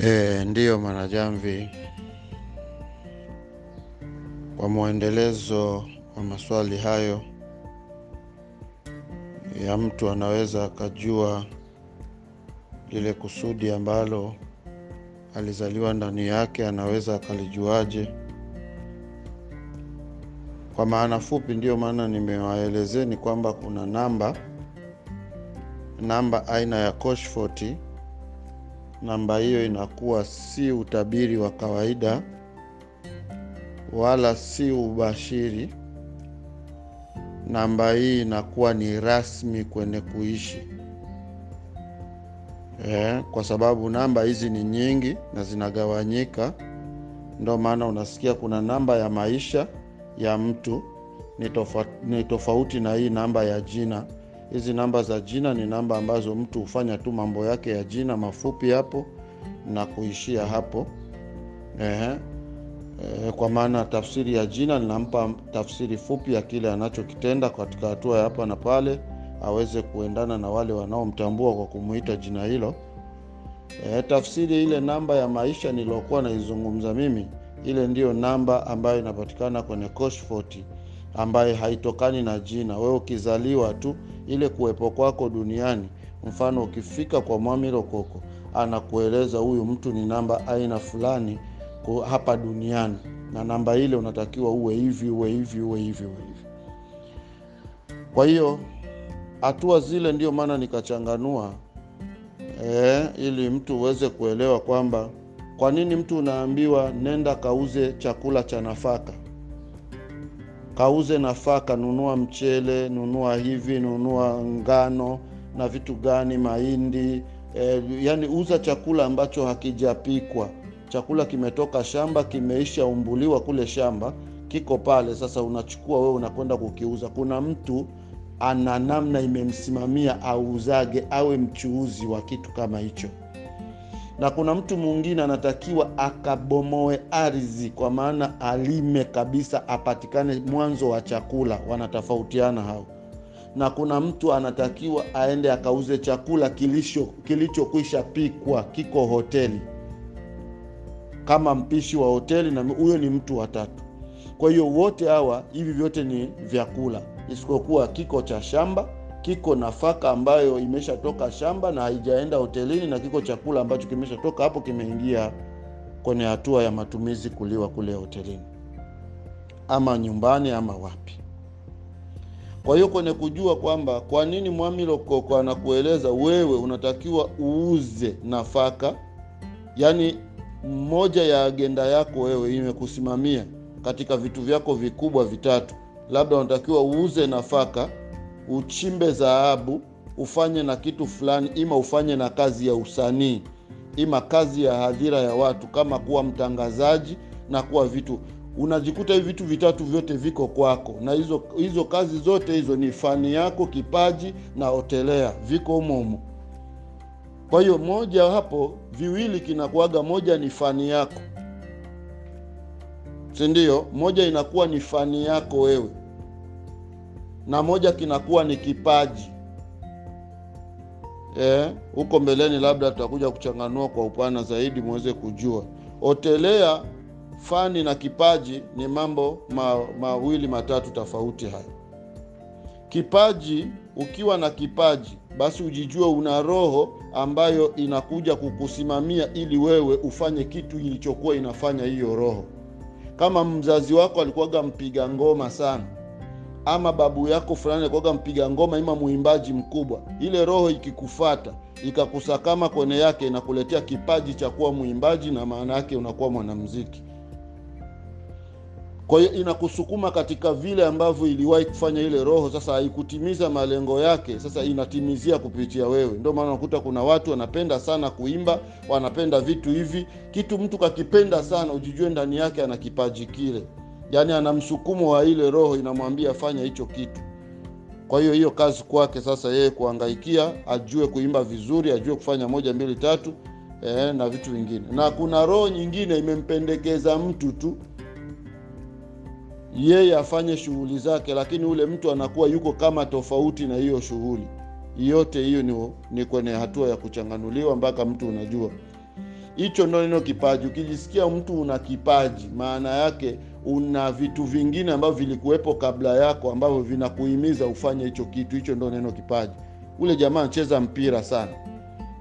E, ndiyo Mwanajamvi, kwa mwendelezo wa maswali hayo ya mtu anaweza akajua lile kusudi ambalo alizaliwa ndani yake, anaweza akalijuaje? Kwa maana fupi, ndiyo maana nimewaelezeni kwamba kuna namba namba aina ya Coshfort. Namba hiyo inakuwa si utabiri wa kawaida wala si ubashiri. Namba hii inakuwa ni rasmi kwenye kuishi eh, kwa sababu namba hizi ni nyingi na zinagawanyika. Ndo maana unasikia kuna namba ya maisha ya mtu ni tofauti na hii namba ya jina. Hizi namba za jina ni namba ambazo mtu hufanya tu mambo yake ya jina mafupi hapo na kuishia hapo ehe. E, kwa maana tafsiri ya jina linampa tafsiri fupi ya kile anachokitenda katika hatua ya hapa na pale, aweze kuendana na wale wanaomtambua kwa kumuita jina hilo. E, tafsiri ile namba ya maisha niliokuwa naizungumza mimi, ile ndiyo namba ambayo inapatikana kwenye Coshfort ambaye haitokani na jina. Wewe ukizaliwa tu ile kuwepo kwako duniani, mfano ukifika kwa mwamirokoko anakueleza huyu mtu ni namba aina fulani hapa duniani, na namba ile unatakiwa uwe hivi uwe hivi uwe hivi uwe hivi. Kwa hiyo hatua zile, ndio maana nikachanganua e, ili mtu uweze kuelewa kwamba kwa nini mtu unaambiwa nenda kauze chakula cha nafaka kauze nafaka, nunua mchele, nunua hivi, nunua ngano na vitu gani, mahindi e, yani uza chakula ambacho hakijapikwa, chakula kimetoka shamba, kimeisha umbuliwa kule shamba, kiko pale. Sasa unachukua wewe unakwenda kukiuza. Kuna mtu ana namna imemsimamia auzage, awe mchuuzi wa kitu kama hicho na kuna mtu mwingine anatakiwa akabomoe ardhi, kwa maana alime kabisa, apatikane mwanzo wa chakula. Wanatofautiana hao. Na kuna mtu anatakiwa aende akauze chakula kilichokwisha pikwa, kiko hoteli, kama mpishi wa hoteli, na huyo ni mtu watatu. Kwa hiyo wote hawa, hivi vyote ni vyakula, isipokuwa kiko cha shamba kiko nafaka ambayo imeshatoka shamba na haijaenda hotelini, na kiko chakula ambacho kimeshatoka hapo, kimeingia kwenye hatua ya matumizi, kuliwa kule hotelini ama nyumbani ama wapi. Kwa hiyo kwenye kujua kwamba kwa nini Mwamilo Koko anakueleza wewe unatakiwa uuze nafaka, yaani moja ya agenda yako wewe imekusimamia katika vitu vyako vikubwa vitatu, labda unatakiwa uuze nafaka uchimbe dhahabu, ufanye na kitu fulani, ima ufanye na kazi ya usanii, ima kazi ya hadhira ya watu, kama kuwa mtangazaji na kuwa vitu. Unajikuta hivi vitu vitatu vyote viko kwako, na hizo hizo kazi zote hizo ni fani yako, kipaji na hotelea, viko humo. Kwa hiyo moja hapo, viwili kinakuaga, moja ni fani yako, si ndio? Moja inakuwa ni fani yako wewe na moja kinakuwa ni kipaji huko e, mbeleni labda tutakuja kuchanganua kwa upana zaidi muweze kujua. Hotelea, fani na kipaji ni mambo ma, mawili matatu tofauti hayo. Kipaji, ukiwa na kipaji basi ujijue una roho ambayo inakuja kukusimamia ili wewe ufanye kitu ilichokuwa inafanya hiyo roho. Kama mzazi wako alikuwaga mpiga ngoma sana ama babu yako fulani alikuwaga mpiga ngoma ima mwimbaji mkubwa, ile roho ikikufata ikakusakama kone yake inakuletea kipaji cha kuwa mwimbaji, na maana yake unakuwa mwanamuziki. Kwa hiyo inakusukuma katika vile ambavyo iliwahi kufanya ile roho. Sasa haikutimiza malengo yake, sasa inatimizia kupitia wewe. Ndio maana unakuta kuna watu wanapenda sana kuimba, wanapenda vitu hivi. Kitu mtu kakipenda sana, ujijue ndani yake ana kipaji kile Yaani ana msukumo wa ile roho inamwambia fanya hicho kitu. Kwa hiyo hiyo kazi kwake sasa yeye kuangaikia, ajue kuimba vizuri, ajue kufanya moja mbili tatu eh, na vitu vingine. Na kuna roho nyingine imempendekeza mtu tu yeye afanye shughuli zake, lakini ule mtu anakuwa yuko kama tofauti na hiyo shughuli yote. Hiyo ni, ni kwenye hatua ya kuchanganuliwa mpaka mtu unajua hicho ndo neno kipaji. Ukijisikia mtu una kipaji, maana yake una vitu vingine ambavyo vilikuwepo kabla yako ambavyo vinakuhimiza ufanye hicho kitu. Hicho ndo neno kipaji. Ule jamaa anacheza mpira sana,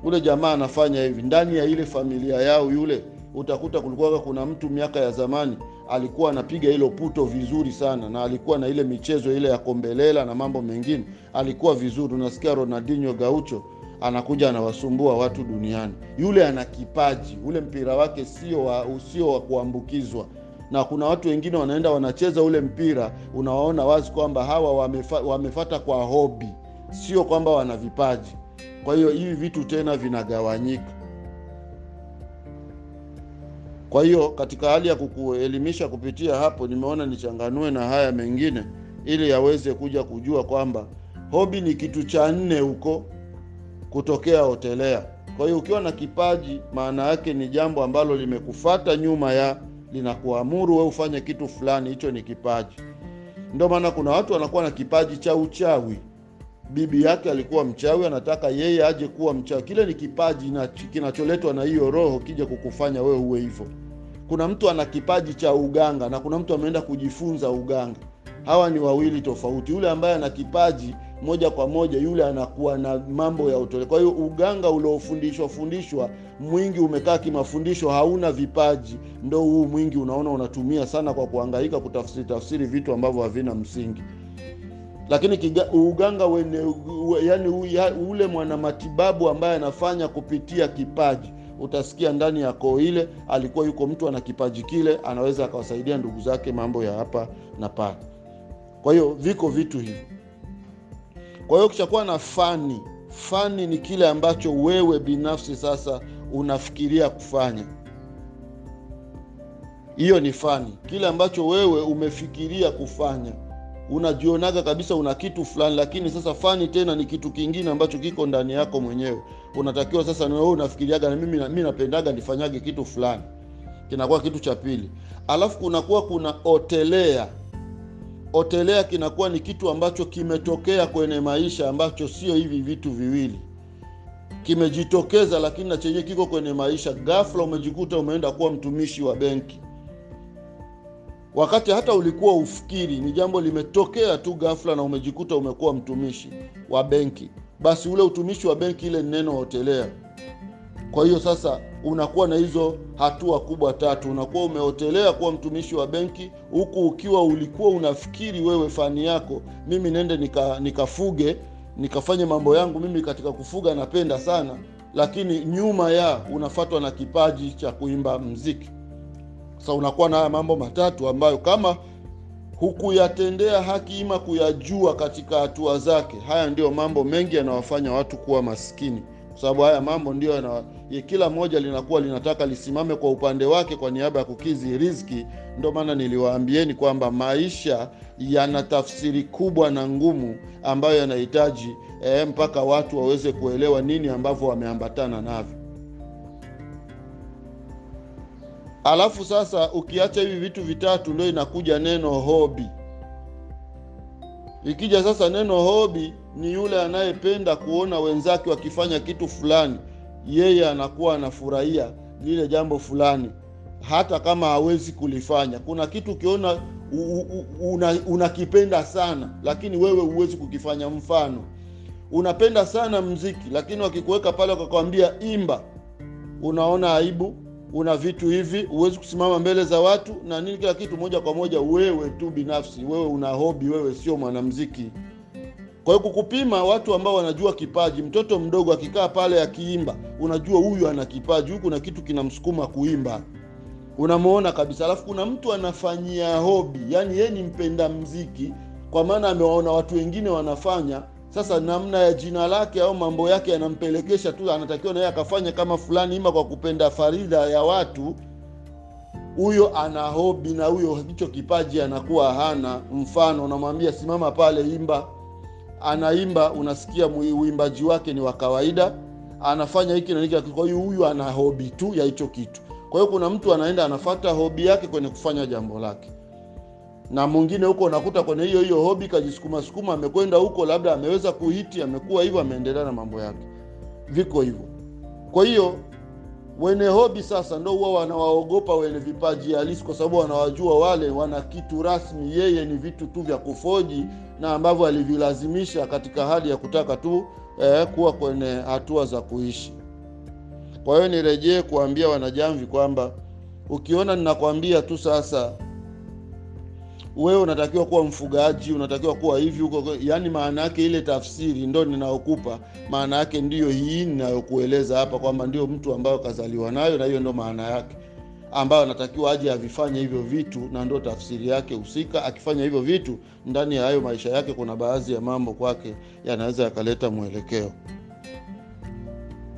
ule jamaa anafanya hivi ndani ya ile familia yao. Yule utakuta kulikuwa kuna mtu miaka ya zamani alikuwa anapiga hilo puto vizuri sana, na alikuwa na ile michezo ile ya kombelela na mambo mengine, alikuwa vizuri. Unasikia Ronaldinho Gaucho anakuja anawasumbua watu duniani. Yule ana kipaji, ule mpira wake sio wa wa kuambukizwa. Na kuna watu wengine wanaenda wanacheza ule mpira, unawaona wazi kwamba hawa wamefa, wamefata kwa hobi, sio kwamba wana vipaji. Kwa hiyo hivi vitu tena vinagawanyika. Kwa hiyo katika hali ya kukuelimisha kupitia hapo, nimeona nichanganue na haya mengine ili yaweze kuja kujua kwamba hobi ni kitu cha nne huko kutokea hotelea. Kwa hiyo ukiwa na kipaji, maana yake ni jambo ambalo limekufata nyuma ya linakuamuru we ufanye kitu fulani, hicho ni kipaji. Ndio maana kuna watu wanakuwa na kipaji cha uchawi. Bibi yake alikuwa mchawi, anataka yeye aje kuwa mchawi. Kile ni kipaji kinacholetwa na hiyo roho kija kukufanya wewe uwe hivyo. Kuna mtu ana kipaji cha uganga na kuna mtu ameenda kujifunza uganga. Hawa ni wawili tofauti. Yule ambaye ana kipaji moja kwa moja, yule anakuwa na mambo ya utole. Kwa hiyo uganga uliofundishwa fundishwa mwingi umekaa kimafundisho, hauna vipaji, ndo huu mwingi unaona unatumia sana kwa kuhangaika kutafsiri tafsiri vitu ambavyo havina msingi lakini kiga, uganga wene, u, yani u, ya, ule mwanamatibabu ambaye anafanya kupitia kipaji, utasikia ndani ya koo ile alikuwa yuko mtu ana kipaji kile, anaweza akawasaidia ndugu zake mambo ya hapa na pale. Kwa hiyo viko vitu hivi. Kwa hiyo kishakuwa na fani, fani ni kile ambacho wewe binafsi sasa unafikiria kufanya. Hiyo ni fani, kile ambacho wewe umefikiria kufanya unajionaga kabisa una kitu fulani, lakini sasa fani tena ni kitu kingine ambacho kiko ndani yako mwenyewe. Unatakiwa sasa, na wewe unafikiriaga, na mimi mimi napendaga nifanyage kitu fulani, kinakuwa kitu cha pili. Alafu kunakuwa kuna otelea. Otelea kinakuwa ni kitu ambacho kimetokea kwenye maisha, ambacho sio hivi vitu viwili, kimejitokeza, lakini na chenyewe kiko kwenye maisha. Ghafla umejikuta umeenda kuwa mtumishi wa benki wakati hata ulikuwa ufikiri ni jambo limetokea tu ghafla na umejikuta umekuwa mtumishi wa benki, basi ule utumishi wa benki ile ni neno hotelea. Kwa hiyo sasa unakuwa na hizo hatua kubwa tatu. Unakuwa umehotelea kuwa mtumishi wa benki, huku ukiwa ulikuwa unafikiri wewe fani yako, mimi nende nika nikafuge nikafanye mambo yangu, mimi katika kufuga napenda sana, lakini nyuma ya unafatwa na kipaji cha kuimba mziki. Sasa unakuwa na haya mambo matatu ambayo kama hukuyatendea haki ima kuyajua katika hatua zake, haya ndiyo mambo mengi yanawafanya watu kuwa maskini, kwa sababu haya mambo ndio yana kila moja linakuwa linataka lisimame kwa upande wake kwa niaba ya kukizi riziki. Ndio maana niliwaambieni kwamba maisha yana tafsiri kubwa na ngumu ambayo yanahitaji e, mpaka watu waweze kuelewa nini ambavyo wameambatana navyo. Alafu sasa ukiacha hivi vitu vitatu, ndio inakuja neno hobi. Ikija sasa neno hobi, ni yule anayependa kuona wenzake wakifanya kitu fulani, yeye anakuwa anafurahia lile jambo fulani, hata kama hawezi kulifanya. Kuna kitu ukiona unakipenda una sana, lakini wewe huwezi kukifanya. Mfano, unapenda sana mziki, lakini wakikuweka pale wakakwambia imba, unaona aibu una vitu hivi, huwezi kusimama mbele za watu na nini, kila kitu moja kwa moja wewe tu binafsi, wewe una hobi, wewe sio mwanamziki. Kwa hiyo kukupima watu ambao wanajua kipaji, mtoto mdogo akikaa pale akiimba, unajua huyu ana kipaji, huku kuna kitu kinamsukuma kuimba, unamwona kabisa. Alafu kuna mtu anafanyia hobi, yani yeye ni mpenda mziki, kwa maana amewaona watu wengine wanafanya sasa namna ya jina lake au mambo yake yanampelekesha tu, anatakiwa naye akafanya kama fulani, ima kwa kupenda faridha ya watu. Huyo ana hobi na huyo hicho kipaji anakuwa hana. Mfano, unamwambia simama pale, imba, anaimba, unasikia uimbaji wake ni wa kawaida, anafanya hiki na. Kwa hiyo huyu ana hobi tu ya hicho kitu. Kwa hiyo kuna mtu anaenda anafata hobi yake kwenye kufanya jambo lake na mwingine huko unakuta kwenye hiyo hiyo hobi kajisukuma sukuma, amekwenda huko, labda ameweza kuhiti, amekuwa hivyo, ameendelea na mambo yake, viko hivyo. Kwa hiyo Wenye hobi sasa ndo huwa wanawaogopa wenye vipaji halisi, kwa sababu wanawajua wale wana kitu rasmi, yeye ni vitu tu vya kufoji na ambavyo alivilazimisha katika hali ya kutaka tu eh, kuwa kwenye hatua za kuishi. Kwa hiyo nirejee kuambia wanajamvi kwamba ukiona ninakwambia tu sasa wewe unatakiwa kuwa mfugaji, unatakiwa kuwa hivi huko, yaani maana yake ile tafsiri ndo ninayokupa, maana yake ndiyo hii ninayokueleza hapa kwamba ndio mtu ambayo kazaliwa nayo, na hiyo ndo maana yake ambayo anatakiwa aje avifanye hivyo vitu, na ndo tafsiri yake husika. Akifanya hivyo vitu ndani ya hayo maisha yake, kuna baadhi ya mambo kwake yanaweza yakaleta mwelekeo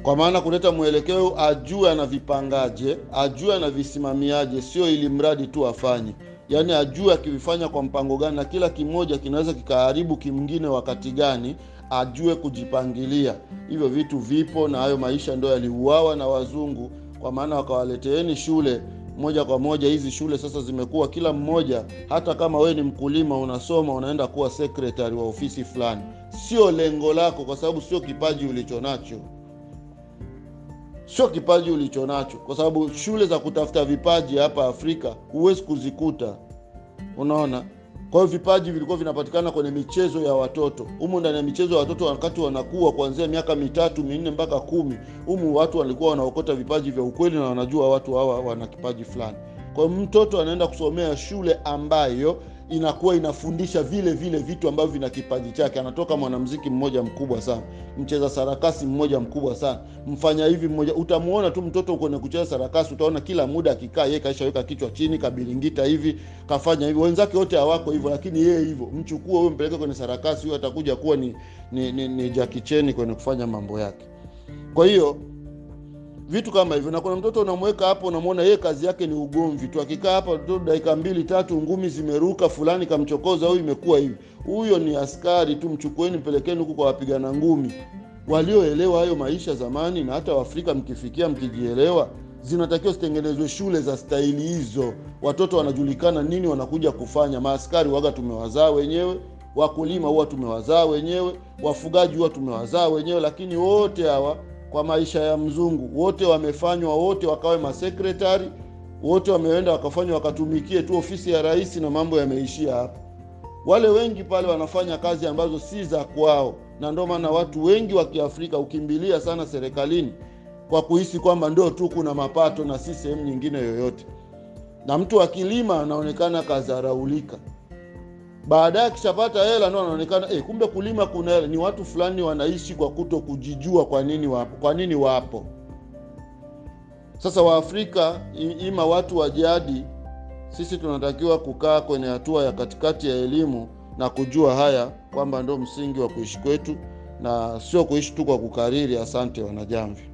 kwa maana kuleta mwelekeo, ajue anavipangaje, ajue anavisimamiaje, sio ili mradi tu afanye. Yaani ajue akivifanya kwa mpango gani, na kila kimoja kinaweza kikaharibu kimngine wakati gani, ajue kujipangilia. Hivyo vitu vipo, na hayo maisha ndio yaliuawa na wazungu, kwa maana wakawaleteeni shule moja kwa moja. Hizi shule sasa zimekuwa kila mmoja, hata kama wewe ni mkulima unasoma, unaenda kuwa sekretari wa ofisi fulani, sio lengo lako, kwa sababu sio kipaji ulicho nacho sio kipaji ulicho nacho, kwa sababu shule za kutafuta vipaji hapa Afrika huwezi kuzikuta. Unaona, kwa hiyo vipaji vilikuwa vinapatikana kwenye michezo ya watoto. Humu ndani ya michezo ya watoto, wakati wanakuwa kuanzia miaka mitatu minne mpaka kumi, humu watu walikuwa wanaokota vipaji vya ukweli na wanajua watu hawa wana kipaji fulani. Kwa hiyo mtoto anaenda kusomea shule ambayo inakuwa inafundisha vile vile vitu ambavyo vina kipaji chake. Anatoka mwanamziki mmoja mkubwa sana, mcheza sarakasi mmoja mkubwa sana, mfanya hivi mmoja. Utamuona tu mtoto kwenye kucheza sarakasi, utaona kila muda akikaa yeye kaishaweka kichwa chini, kabiringita hivi, kafanya hivi. Wenzake wote hawako hivyo, lakini yeye hivyo. Mchukue huyo, mpeleke kwenye sarakasi, huyo atakuja kuwa ni ni, ni, ni Jackie kwenye kufanya mambo yake. Kwa hiyo vitu kama hivyo, na kuna mtoto unamweka hapo, unamwona yeye kazi yake ni ugomvi tu. Akikaa hapa tu dakika mbili tatu, ngumi zimeruka, fulani kamchokoza, huyu imekuwa hivi. Huyo ni askari tu, mchukueni mpelekeni huku kwa wapigana ngumi walioelewa hayo maisha zamani. Na hata Waafrika mkifikia, mkijielewa, zinatakiwa zitengenezwe shule za staili hizo, watoto wanajulikana nini wanakuja kufanya. Maaskari waga tumewazaa wenyewe, wakulima huwa tumewazaa wenyewe, wafugaji huwa tumewazaa wenyewe, lakini wote hawa kwa maisha ya mzungu. Wote wamefanywa, wote wakawe masekretari, wote wameenda wakafanywa wakatumikie tu ofisi ya rais, na mambo yameishia hapo. Wale wengi pale wanafanya kazi ambazo si za kwao, na ndio maana watu wengi wa Kiafrika hukimbilia sana serikalini kwa kuhisi kwamba ndio tu kuna mapato na si sehemu nyingine yoyote, na mtu akilima anaonekana kazaraulika baadaye akishapata hela ndo anaonekana eh, kumbe kulima kuna hela. Ni watu fulani wanaishi kwa kuto kujijua kwa nini wapo, kwa nini wapo. Sasa Waafrika ima watu wa jadi, sisi tunatakiwa kukaa kwenye hatua ya katikati ya elimu na kujua haya kwamba ndo msingi wa kuishi kwetu na sio kuishi tu kwa kukariri. Asante wanajamvi.